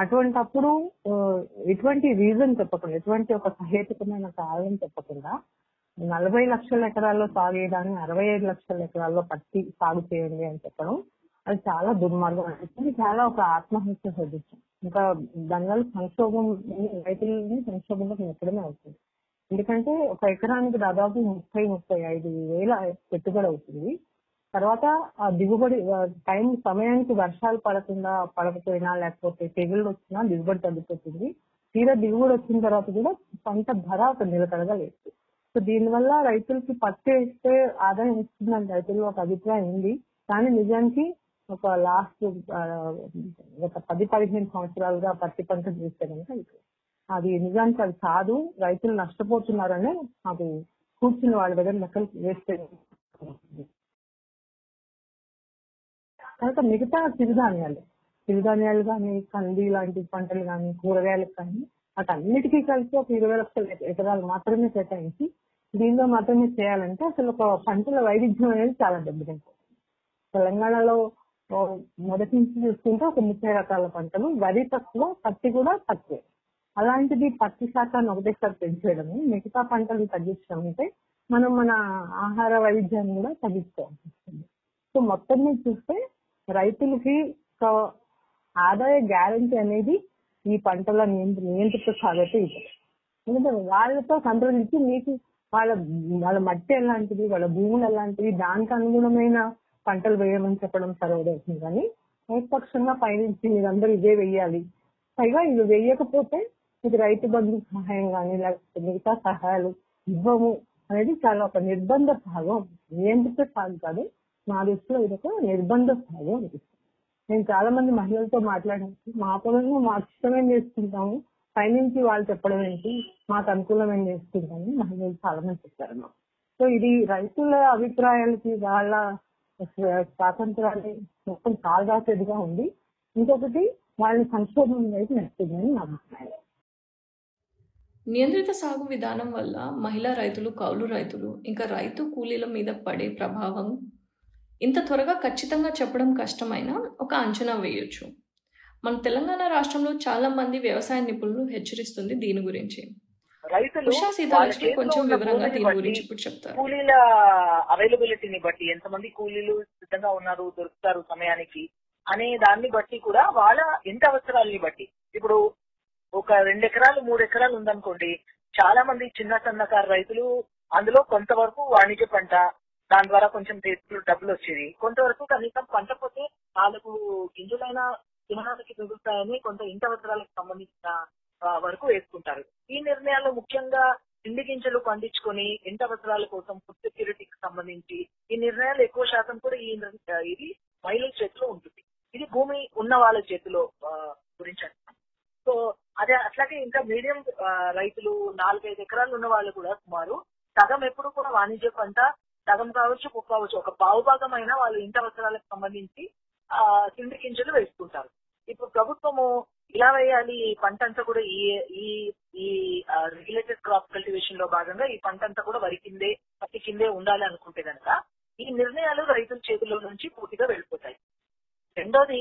అటువంటప్పుడు ఎటువంటి రీజన్ చెప్పకుండా ఎటువంటి ఒక సహేతుకమైన కారణం చెప్పకుండా నలభై లక్షల ఎకరాల్లో సాగు అరవై ఐదు లక్షల ఎకరాల్లో పత్తి సాగు చేయండి అని చెప్పడం అది చాలా దుర్మార్గం అనిపిస్తుంది చాలా ఒక ఆత్మహత్య సదృశ్యం ఇంకా దానివల్ల సంక్షోభం రైతులని సంక్షోభంలో నెట్టడమే అవుతుంది. ఎందుకంటే ఒక ఎకరానికి దాదాపు ముప్పై ముప్పై ఐదు వేల పెట్టుబడి అవుతుంది. తర్వాత ఆ దిగుబడి టైం సమయానికి వర్షాలు పడకుండా పడకపోయినా లేకపోతే తెగుళ్ళు వచ్చినా దిగుబడి తగ్గిపోతుంది. తీరా దిగుబడి వచ్చిన తర్వాత కూడా పంట ధర ఒక నిలకడగా లేదు. సో దీనివల్ల రైతులకి పత్తి వేస్తే ఆదాయం ఇస్తుందని రైతులు ఒక అభిప్రాయం ఉంది. కానీ నిజానికి ఒక లాస్ట్ ఒక పది పదిహేను సంవత్సరాలుగా పత్తి పంట చూస్తే కనుక అది నిజానికి అది కాదు. రైతులు నష్టపోతున్నారని అది కూర్చుని వాళ్ళ దగ్గర లెక్కలు వేస్తే తర్వాత మిగతా చిరుధాన్యాలు చిరుధాన్యాలు కానీ కంది లాంటి పంటలు కానీ కూరగాయలకు కానీ వాటన్నిటికీ కలిసి ఒక ఇరవై లక్షల ఎకరాలు మాత్రమే కేటాయించి దీనిలో మాత్రమే చేయాలంటే అసలు ఒక పంటల వైవిధ్యం అనేది చాలా దెబ్బతింటుంది. తెలంగాణలో మొదటి నుంచి చూసుకుంటే ఒక ముప్పై రకాల పంటలు వరి తక్కువ పత్తి కూడా తక్కువ. అలాంటిది పత్తి శాతాన్ని ఒకటేసారి పెంచేయడము మిగతా పంటలు తగ్గించడం అంటే మనం మన ఆహార వైవిధ్యాన్ని కూడా తగ్గించుకోవాల్సి వస్తుంది. సో మొత్తం మీద చూస్తే రైతులకి ఒక ఆదాయ గ్యారంటీ అనేది ఈ పంటల నియంత్రిత సాగైతే ఇవ్వదు. ఎందుకంటే వాళ్ళతో సంప్రదించి మీకు వాళ్ళ వాళ్ళ మట్టి ఎలాంటిది వాళ్ళ భూములు ఎలాంటివి దానికి అనుగుణమైన పంటలు వేయమని చెప్పడం సర్వదవుతుంది కానీ ఏకపక్షంగా పైనుంచి మీరందరూ ఇదే వెయ్యాలి పైగా ఇవి వేయకపోతే ఇది రైతు బంధు సహాయం కానీ లేకపోతే మిగతా సహాయాలు ఇవ్వము అనేది చాలా ఒక నిర్బంధ భాగం. నియంత్రిత సాగు కాదు నా దృష్టిలో ఇది ఒక నిర్బంధ స్థాయి అనిపిస్తుంది. నేను చాలా మంది మహిళలతో మాట్లాడాను మా పొలంలో మాకు ఇష్టమేం చేసుకుంటాము పైనుంచి వాళ్ళు చెప్పడం ఏంటి మాకు అనుకూలమైన చేసుకుంటామని మహిళలు చాలా మంది చెప్పారు నాకు సో ఇది రైతుల అభిప్రాయాలకి వాళ్ళ స్వాతంత్రాన్ని మొత్తం కాల్దాసేదిగా ఉంది. ఇంకొకటి వాళ్ళని సంక్షోభం వైపు నెట్టిందని నా అభిప్రాయం. నియంత్రిత సాగు విధానం వల్ల మహిళా రైతులు కౌలు రైతులు ఇంకా రైతు కూలీల మీద పడే ప్రభావం ఇంత త్వరగా ఖచ్చితంగా చెప్పడం కష్టమైనా ఒక అంచనా వేయొచ్చు. మన తెలంగాణ రాష్ట్రంలో చాలా మంది వ్యవసాయ నిపుణులు హెచ్చరిస్తుంది దీని గురించి. రైతులు ఉషా వాళ్ళ సీతాలక్ష్మి చేతిలో కొంచెం ఉన్న వివరంగా భూమిని దీని బట్టి, గురించి ఇప్పుడు చెప్తారు. కూలీల అవైలబిలిటీని బట్టి ఎంతమంది కూలీలు సిద్ధంగా ఉన్నారు దొరుకుతారు సమయానికి అనే దాన్ని బట్టి కూడా వాళ్ళ ఎంత అవసరాలని బట్టి. ఇప్పుడు ఒక రెండు ఎకరాలు మూడు ఎకరాలు ఉందనుకోండి చాలా మంది చిన్న సన్నకారు రైతులు అందులో కొంతవరకు వాణిజ్య పంట దాని ద్వారా కొంచెం డబ్బులు వచ్చేది కొంతవరకు కనీసం పంట పోతే నాలుగు గింజలైన తినడానికి మిగులుతాయని కొంత ఇంటి అవసరాలకు సంబంధించిన వరకు వేసుకుంటారు. ఈ నిర్ణయాలు ముఖ్యంగా పిండి గింజలు పండించుకొని ఇంటి అవసరాల కోసం ఫుడ్ సెక్యూరిటీకి సంబంధించి ఈ నిర్ణయాలు ఎక్కువ శాతం కూడా ఈ ఇది మహిళల చేతిలో ఉంటుంది. ఇది భూమి ఉన్న వాళ్ళ చేతిలో గురించి అంటున్నాం. సో అదే అట్లాగే ఇంకా మీడియం రైతులు నాలుగైదు ఎకరాలు ఉన్న వాళ్ళు కూడా సుమారు సగం ఎప్పుడు కూడా వాణిజ్య పంట సగం కావచ్చు కుక్క కావచ్చు. ఒక పావు వాళ్ళు ఇంటి అవసరాలకు సంబంధించి ఆ తిండి గింజలు వేసుకుంటారు. ఇప్పుడు ప్రభుత్వము ఇలా వేయాలి ఈ పంట అంతా కూడా ఈ ఈ ఈ రెగ్యులేటెడ్ క్రాప్ కల్టివేషన్లో భాగంగా ఈ పంట అంతా కూడా వరి కిందే పత్తి కిందే ఉండాలి అనుకుంటే కనుక ఈ నిర్ణయాలు రైతుల చేతుల్లో నుంచి పూర్తిగా వెళ్ళిపోతాయి. రెండోది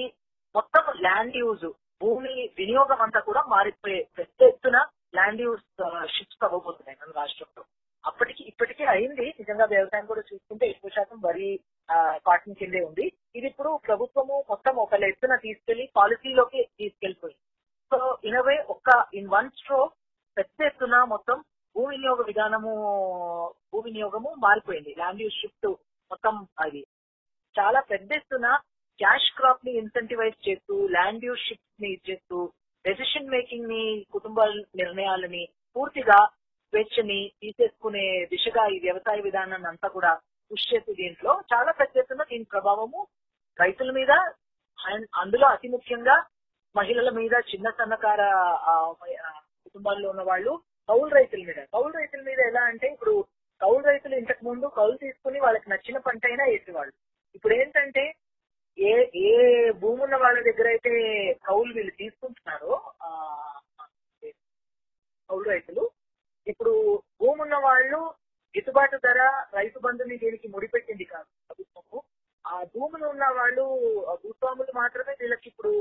మొత్తం ల్యాండ్ యూజ్ భూమి వినియోగం అంతా కూడా మారిపోయే పెద్ద ఎత్తున ల్యాండ్ యూజ్ షిఫ్ట్స్ అవ్వబోతున్నాయి మన రాష్ట్రంలో. అప్పటికి ఇప్పటికే అయింది. నిజంగా వ్యవసాయం కూడా చూసుకుంటే ఎక్కువ శాతం వరి కాటన్ కిందే ఉంది. ఇది ఇప్పుడు ప్రభుత్వము మొత్తం ఒక ఎత్తున తీసుకెళ్ళి పాలసీలోకి తీసుకెళ్ళిపోయింది సో ఇన్ వే ఒక్క ఇన్ వన్ స్ట్రోక్ పెద్ద ఎత్తున మొత్తం భూ వినియోగ విధానము భూ వినియోగము మారిపోయింది. ల్యాండ్ యూస్ షిఫ్ట్ మొత్తం అది. చాలా పెద్ద ఎత్తున క్యాష్ క్రాప్ని ఇన్సెంటివైజ్ చేస్తూ ల్యాండ్ యూస్ షిఫ్ట్ని చేస్తూ డెసిషన్ మేకింగ్ని కుటుంబ నిర్ణయాలని పూర్తిగా స్వేచ్ఛని తీసేసుకునే దిశగా ఈ వ్యవసాయ విధానాన్ని అంతా కూడా కృషి చేసే దీంట్లో చాలా పెద్ద ఎత్తున దీని ప్రభావము రైతుల మీద అండ్ అందులో అతి ముఖ్యంగా మహిళల మీద చిన్న సన్నకార ఆ, కుటుంబాల్లో ఉన్న వాళ్ళు కౌలు రైతుల మీద. కౌలు రైతుల మీద ఎలా అంటే ఇప్పుడు కౌలు రైతులు ఇంతకు ముందు కౌలు తీసుకుని వాళ్ళకి నచ్చిన పంట అయినా వేసేవాళ్ళు. ఇప్పుడు ఏంటంటే ఏ ఏ భూమి ఉన్న వాళ్ళ దగ్గర అయితే కౌలు వీళ్ళు తీసుకుంటున్నారో ఆ, కౌలు రైతులు ఇప్పుడు భూమి ఉన్న వాళ్ళు గిట్టుబాటు ధర రైతు బంధుని దీనికి ముడిపెట్టింది కాదు. ప్రభుత్వము ఆ భూములు ఉన్న వాళ్ళు భూస్వాములు మాత్రమే వీళ్ళకి ఇప్పుడు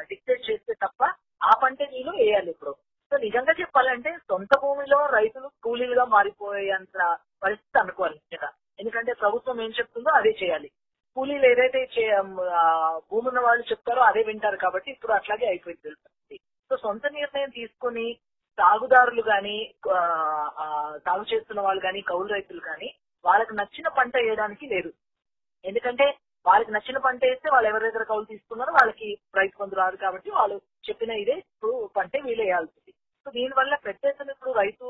డిక్టేట్ చేస్తే తప్ప ఆ పంట వీళ్ళు వేయాలి ఇప్పుడు. సో నిజంగా చెప్పాలంటే సొంత భూమిలో రైతులు కూలీలుగా మారిపోయేంత పరిస్థితి అనుకోవాలి నిజంగా ఎందుకంటే ప్రభుత్వం ఏం చెప్తుందో అదే చేయాలి. కూలీలు ఏదైతే చే- భూమి ఉన్న వాళ్ళు చెప్తారో అదే వింటారు కాబట్టి ఇప్పుడు అట్లాగే అయిపోయింది సో సొంత నిర్ణయం తీసుకొని సాగుదారులు గాని సాగు చేస్తున్న వాళ్ళు గాని కౌలు రైతులు గాని వాళ్ళకి నచ్చిన పంట వేయడానికి లేదు. ఎందుకంటే వాళ్ళకి నచ్చిన పంట వేస్తే వాళ్ళు ఎవరి దగ్గర కౌలు తీసుకున్నారో వాళ్ళకి రైతు బంధు రాదు కాబట్టి వాళ్ళు చెప్పిన ఇదే ఇప్పుడు పంటే వీళ్ళు వేయాల్సింది సో దీనివల్ల ప్రత్యేకంగా ఇప్పుడు రైతు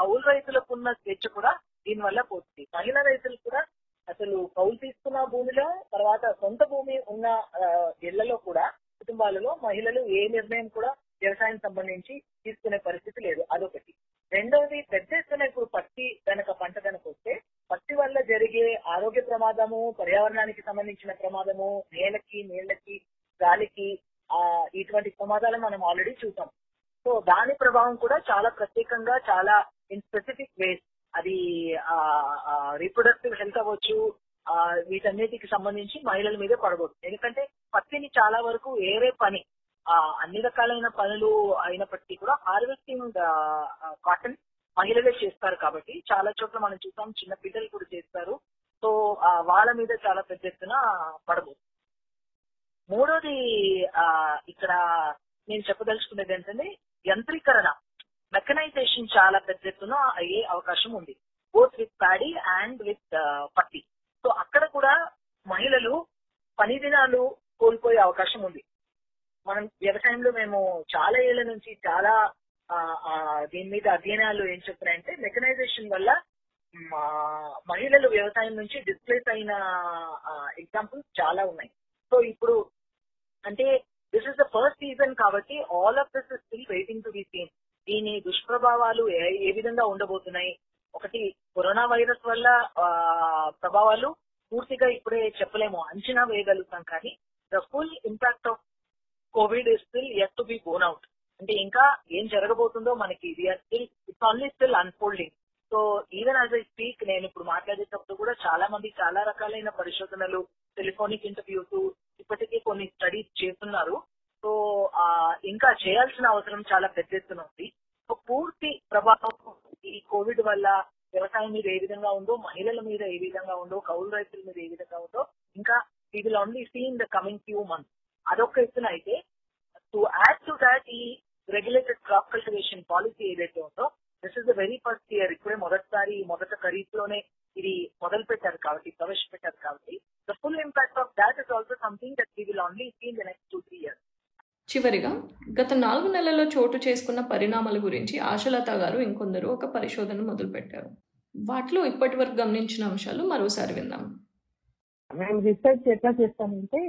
కౌలు రైతులకు ఉన్న స్వేచ్ఛ కూడా దీనివల్ల పోతుంది. మహిళా రైతులు కూడా అసలు కౌలు తీసుకున్న భూమిలో తర్వాత సొంత భూమి ఉన్న ఇళ్ళలో కూడా కుటుంబాలలో మహిళలు ఏ నిర్ణయం కూడా వ్యవసాయం సంబంధించి తీసుకునే పరిస్థితి లేదు. అదొకటి. రెండవది పెద్ద ఎత్తున ఇప్పుడు పత్తి గనక పంట గనక వస్తే పత్తి వల్ల జరిగే ఆరోగ్య ప్రమాదము పర్యావరణానికి సంబంధించిన ప్రమాదము నేలకి నీళ్ళకి గాలికి ఆ ఇటువంటి ప్రమాదాలు మనం ఆల్రెడీ చూసాం. సో దాని ప్రభావం కూడా చాలా ప్రత్యేకంగా చాలా ఇన్ స్పెసిఫిక్ వేస్ అది రీప్రొడక్టివ్ హెల్త్ అవ్వచ్చు ఆ, వీటన్నిటికి సంబంధించి మహిళల మీద పడకూడదు. ఎందుకంటే పత్తిని చాలా వరకు వేరే పని అన్ని రకాలైన పనులు అయినప్పటికీ కూడా హార్వెస్టింగ్ కాటన్ మహిళలే చేస్తారు కాబట్టి చాలా చోట్ల మనం చూసాం చిన్న పిల్లలు కూడా చేస్తారు. సో వాళ్ళ మీద చాలా పెద్ద ఎత్తున పడబోతుంది మూడోది ఆ, ఇక్కడ నేను చెప్పదలుచుకునేది ఏంటంటే యంత్రీకరణ. మెకనైజేషన్ చాలా పెద్ద ఎత్తున అయ్యే అవకాశం ఉంది. Both with paddy and with పత్తి సో అక్కడ కూడా మహిళలు పని దినాలు కోల్పోయే అవకాశం ఉంది. మనం వ్యవసాయంలో మేము చాలా ఏళ్ళ నుంచి చాలా దీని మీద అధ్యయనాలు ఏం చెప్తున్నాయంటే మెకనైజేషన్ వల్ల మహిళలు వ్యవసాయం నుంచి డిస్ప్లేస్ అయిన ఎగ్జాంపుల్స్ చాలా ఉన్నాయి. సో ఇప్పుడు అంటే this is the first season కాబట్టి all of this is still waiting to be seen దీని దుష్ప్రభావాలు ఏ ఏ విధంగా ఉండబోతున్నాయి? ఒకటి కరోనా వైరస్ వల్ల ఆ, ప్రభావాలు పూర్తిగా ఇప్పుడే చెప్పలేము అంచనా వేయగలుగుతాం కానీ the full impact of Covid is still yet to be borne out అంటే ఇంకా ఏం జరగబోతుందో మనకి ఇది still it's only still unfolding so even as I speak నేను ఇప్పుడు మాట్లాడేటప్పుడు కూడా చాలా మంది చాలా రకాలైన పరిశోధనలు టెలిఫోనిక్ ఇంటర్వ్యూస్ ఇప్పటికే కొన్ని స్టడీస్ చేస్తున్నారు. సో ఇంకా చేయాల్సిన అవసరం చాలా పెద్ద ఎత్తున ఉంది. సో పూర్తి ప్రభావం ఈ కోవిడ్ వల్ల వ్యవసాయం మీద ఏ విధంగా ఉందో మహిళల మీద ఏ విధంగా ఉందో కౌలు రైతుల మీద ఏ విధంగా ఉందో ఇంకా we will only see in the coming few months అదొక ఎత్తున అయితే టు యాడ్ టు దాట్ ఈ రెగ్యులేటెడ్ క్రాప్ కల్టివేషన్ పాలసీ ఏదైతే ఉందో this is the very first year ఇప్పుడే మొదటిసారి మొదట ఖరీఫ్లోనే ఇది మొదలు పెట్టారు కాబట్టి ప్రవేశపెట్టారు కాబట్టి. The full impact of that is also something that we will only see in the next two three years చివరిగా గత నాలుగు నెలల్లో చోటు చేసుకున్న పరిణామాల గురించి ఆశలత గారు ఇంకొందరు ఒక పరిశోధన మొదలుపెట్టారు. వాటిలో ఇప్పటి వరకు గమనించిన అంశాలు మరోసారి విందాం. మేము రీసెర్చ్ ఎట్లా చేస్తామంటే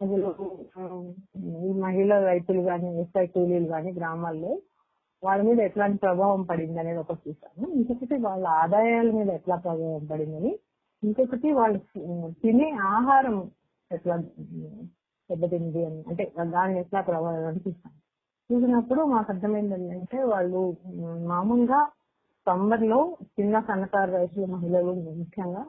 అందులో ఈ మహిళా రైతులు కానీ వ్యవసాయ కూలీలు కానీ గ్రామాల్లో వాళ్ళ మీద ఎట్లాంటి ప్రభావం పడింది అనేది ఒకటి చూసాము ఇంకొకటి వాళ్ళ ఆదాయాల మీద ఎట్లా ప్రభావం పడిందని ఇంకొకటి వాళ్ళు తినే ఆహారం ఎట్లా దెబ్బతింది అని అంటే దాన్ని ఎట్లా ప్రభావం అని చూసాం చూసినప్పుడు మాకు అర్థమైంది ఏంటంటే వాళ్ళు మామూలుగా సమ్మర్లో చిన్న సన్నకారు రైతులు మహిళలు ముఖ్యంగా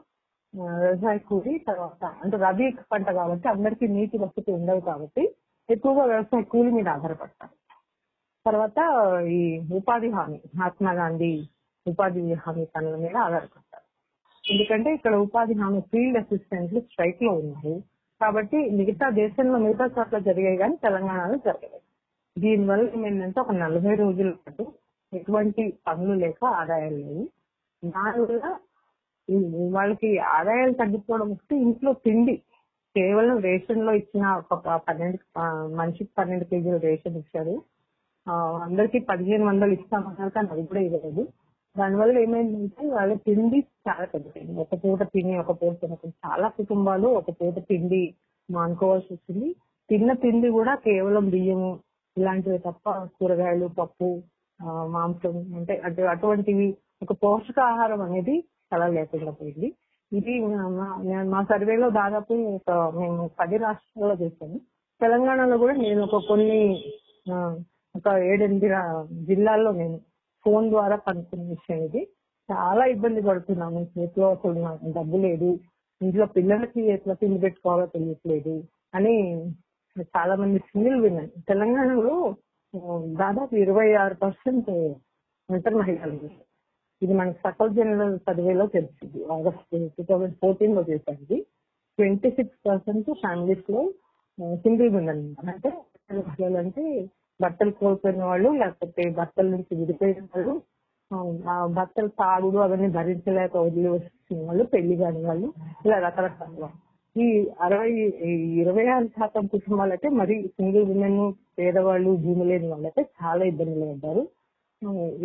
వ్యవసాయ కూలి తర్వాత అంటే రబీ పంట కాబట్టి అందరికీ నీటి వసతి ఉండదు కాబట్టి ఎక్కువగా వ్యవసాయ కూలి మీద ఆధారపడతారు. తర్వాత ఈ ఉపాధి హామీ మహాత్మా గాంధీ ఉపాధి హామీ పనుల మీద ఆధారపడతారు. ఎందుకంటే ఇక్కడ ఉపాధి హామీ ఫీల్డ్ అసిస్టెంట్లు స్ట్రైక్లో ఉన్నారు. కాబట్టి మిగతా దేశంలో మిగతా చోట్ల జరిగాయి కానీ తెలంగాణలో జరగలేదు. దీనివల్ల ఏమైందంటే ఒక నలభై రోజుల పాటు ఎటువంటి పనులు లేక ఆదాయాలు లేవు దానివల్ల వాళ్ళకి ఆదాయాలు తగ్గిపోవడం వస్తే ఇంట్లో తిండి కేవలం రేషన్లో ఇచ్చిన ఒక పన్నెండు మనిషికి పన్నెండు కేజీల రేషన్ ఇచ్చారు. ఆ, అందరికి పదిహేను వందలు ఇస్తామన్నారు కానీ అది కూడా ఇవ్వలేదు. దానివల్ల ఏమైందంటే వాళ్ళ తిండి చాలా తగ్గిపోయింది. ఒక పూట తిని ఒక పూట తినకుండా చాలా కుటుంబాలు ఒక పూట తిండి మానుకోవాల్సి వచ్చింది. తిన్న తిండి కూడా కేవలం బియ్యము ఇలాంటివి తప్ప కూరగాయలు పప్పు మాంసం అంటే అటు అటువంటివి ఒక పోషకాహారం అనేది చాలా లేకుండా పోయింది. ఇది మా- సర్వేలో దాదాపు మేము పది రాష్ట్రాల్లో చేశాము. తెలంగాణలో కూడా నేను ఒక కొన్ని ఒక ఏడెనిమిది జిల్లాల్లో నేను ఫోన్ ద్వారా కనుక్కున్న విషయం ఇది. చాలా ఇబ్బంది పడుతున్నాము. చేతిలో అసలు డబ్బు లేదు. ఇంట్లో పిల్లలకి ఎట్లా తిండి పెట్టుకోవాలో తెలియట్లేదు అని చాలా మంది సింగిల్ విమెన్ తెలంగాణలో దాదాపు ఇరవై ఆరు పర్సెంట్ ఒంటరి మహిళలు ఇది మనకి సకల జనరల్ సర్వేలో తెలిసింది ఆగస్ట్ టూ థౌజండ్ ఫోర్టీన్లో చేశారు ఇది. ట్వంటీ సిక్స్ పర్సెంట్ ఫ్యామిలీస్లో సింగిల్ ఉమెన్ అంటే మహిళలు అంటే భర్తలు కోల్పోయిన వాళ్ళు లేకపోతే భర్తల నుంచి విడిపోయిన వాళ్ళు భర్తలు తాగుడు అవన్నీ భరించలేక వదిలి వచ్చిన వాళ్ళు పెళ్ళి కాని వాళ్ళు ఇలా రకరకాల ఈ అరవై ఇరవై ఆరు శాతం కుటుంబాలైతే మరి సింగిల్ ఉమెన్ పేదవాళ్ళు భూమి లేని వాళ్ళైతే చాలా ఇబ్బందులు పడ్డారు.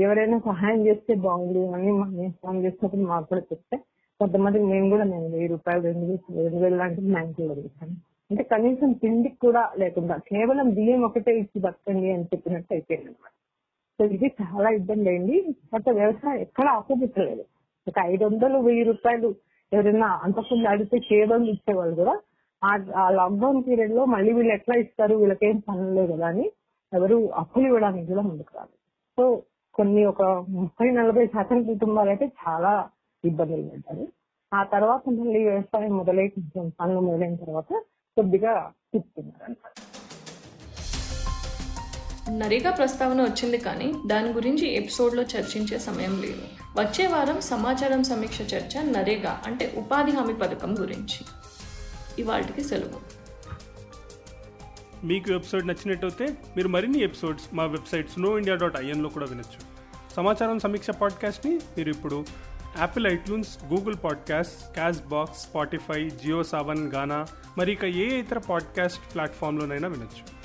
ఎవరైనా సహాయం చేస్తే బాగుంది అని మేము ఫోన్ చేసినప్పుడు మాకు కూడా చెప్తే కొంతమందికి మేము కూడా నేను వెయ్యి రూపాయలు రెండు వేలు రెండు వేలు లాంటివి బ్యాంకులో అడుగుతాను అంటే కనీసం తిండికి కూడా లేకుండా కేవలం బియ్యం ఒకటే ఇచ్చి బతకండి అని చెప్పినట్టు అయిపోయింది అనమాట సో ఇది చాలా ఇబ్బంది అయింది. బట్ వ్యవసాయం ఎక్కడ ఆపోజిట్లేదు ఒక ఐదు వందలు వెయ్యి రూపాయలు ఎవరైనా అంతకుండా అడిగితే కేవలం ఇచ్చేవాళ్ళు కూడా ఆ- ఆ లాక్డౌన్ పీరియడ్లో మళ్ళీ వీళ్ళు ఎట్లా ఇస్తారు? వీళ్ళకేం పనులు లేదు కదా అని ఎవరు అప్పులు ఇవ్వడానికి కూడా ముందుకు రాదు సో కొన్ని ఒక ముప్పై నలభై శాతం కుటుంబాలు అయితే చాలా ఇబ్బందులు పడ్డారు. ఆ తర్వాత మళ్ళీ వ్యవసాయం మొదలై కొంచెం పనులు మొదలైన తర్వాత కొద్దిగా తిప్పుతున్నారు అనమాట నరేగా ప్రస్తావన వచ్చింది కానీ దాని గురించి ఎపిసోడ్లో చర్చించే సమయం లేదు. వచ్చే వారం సమాచారం సమీక్ష చర్చ నరేగా అంటే ఉపాధి హామీ పథకం గురించి. ఇవాటికి సెలవు. మీకు ఎపిసోడ్ నచ్చినట్టయితే మీరు మరిన్ని ఎపిసోడ్స్ మా వెబ్సైట్ స్నో ఇండియా డాట్ ఐఎన్లో కూడా వినొచ్చు. సమాచారం సమీక్ష పాడ్కాస్ట్ని మీరు ఇప్పుడు Apple iTunes Google podcast Castbox Spotify Jio Saavn Gaana మరి ఇక ఏ ఇతర పాడ్కాస్ట్ ప్లాట్ఫామ్లోనైనా వినొచ్చు.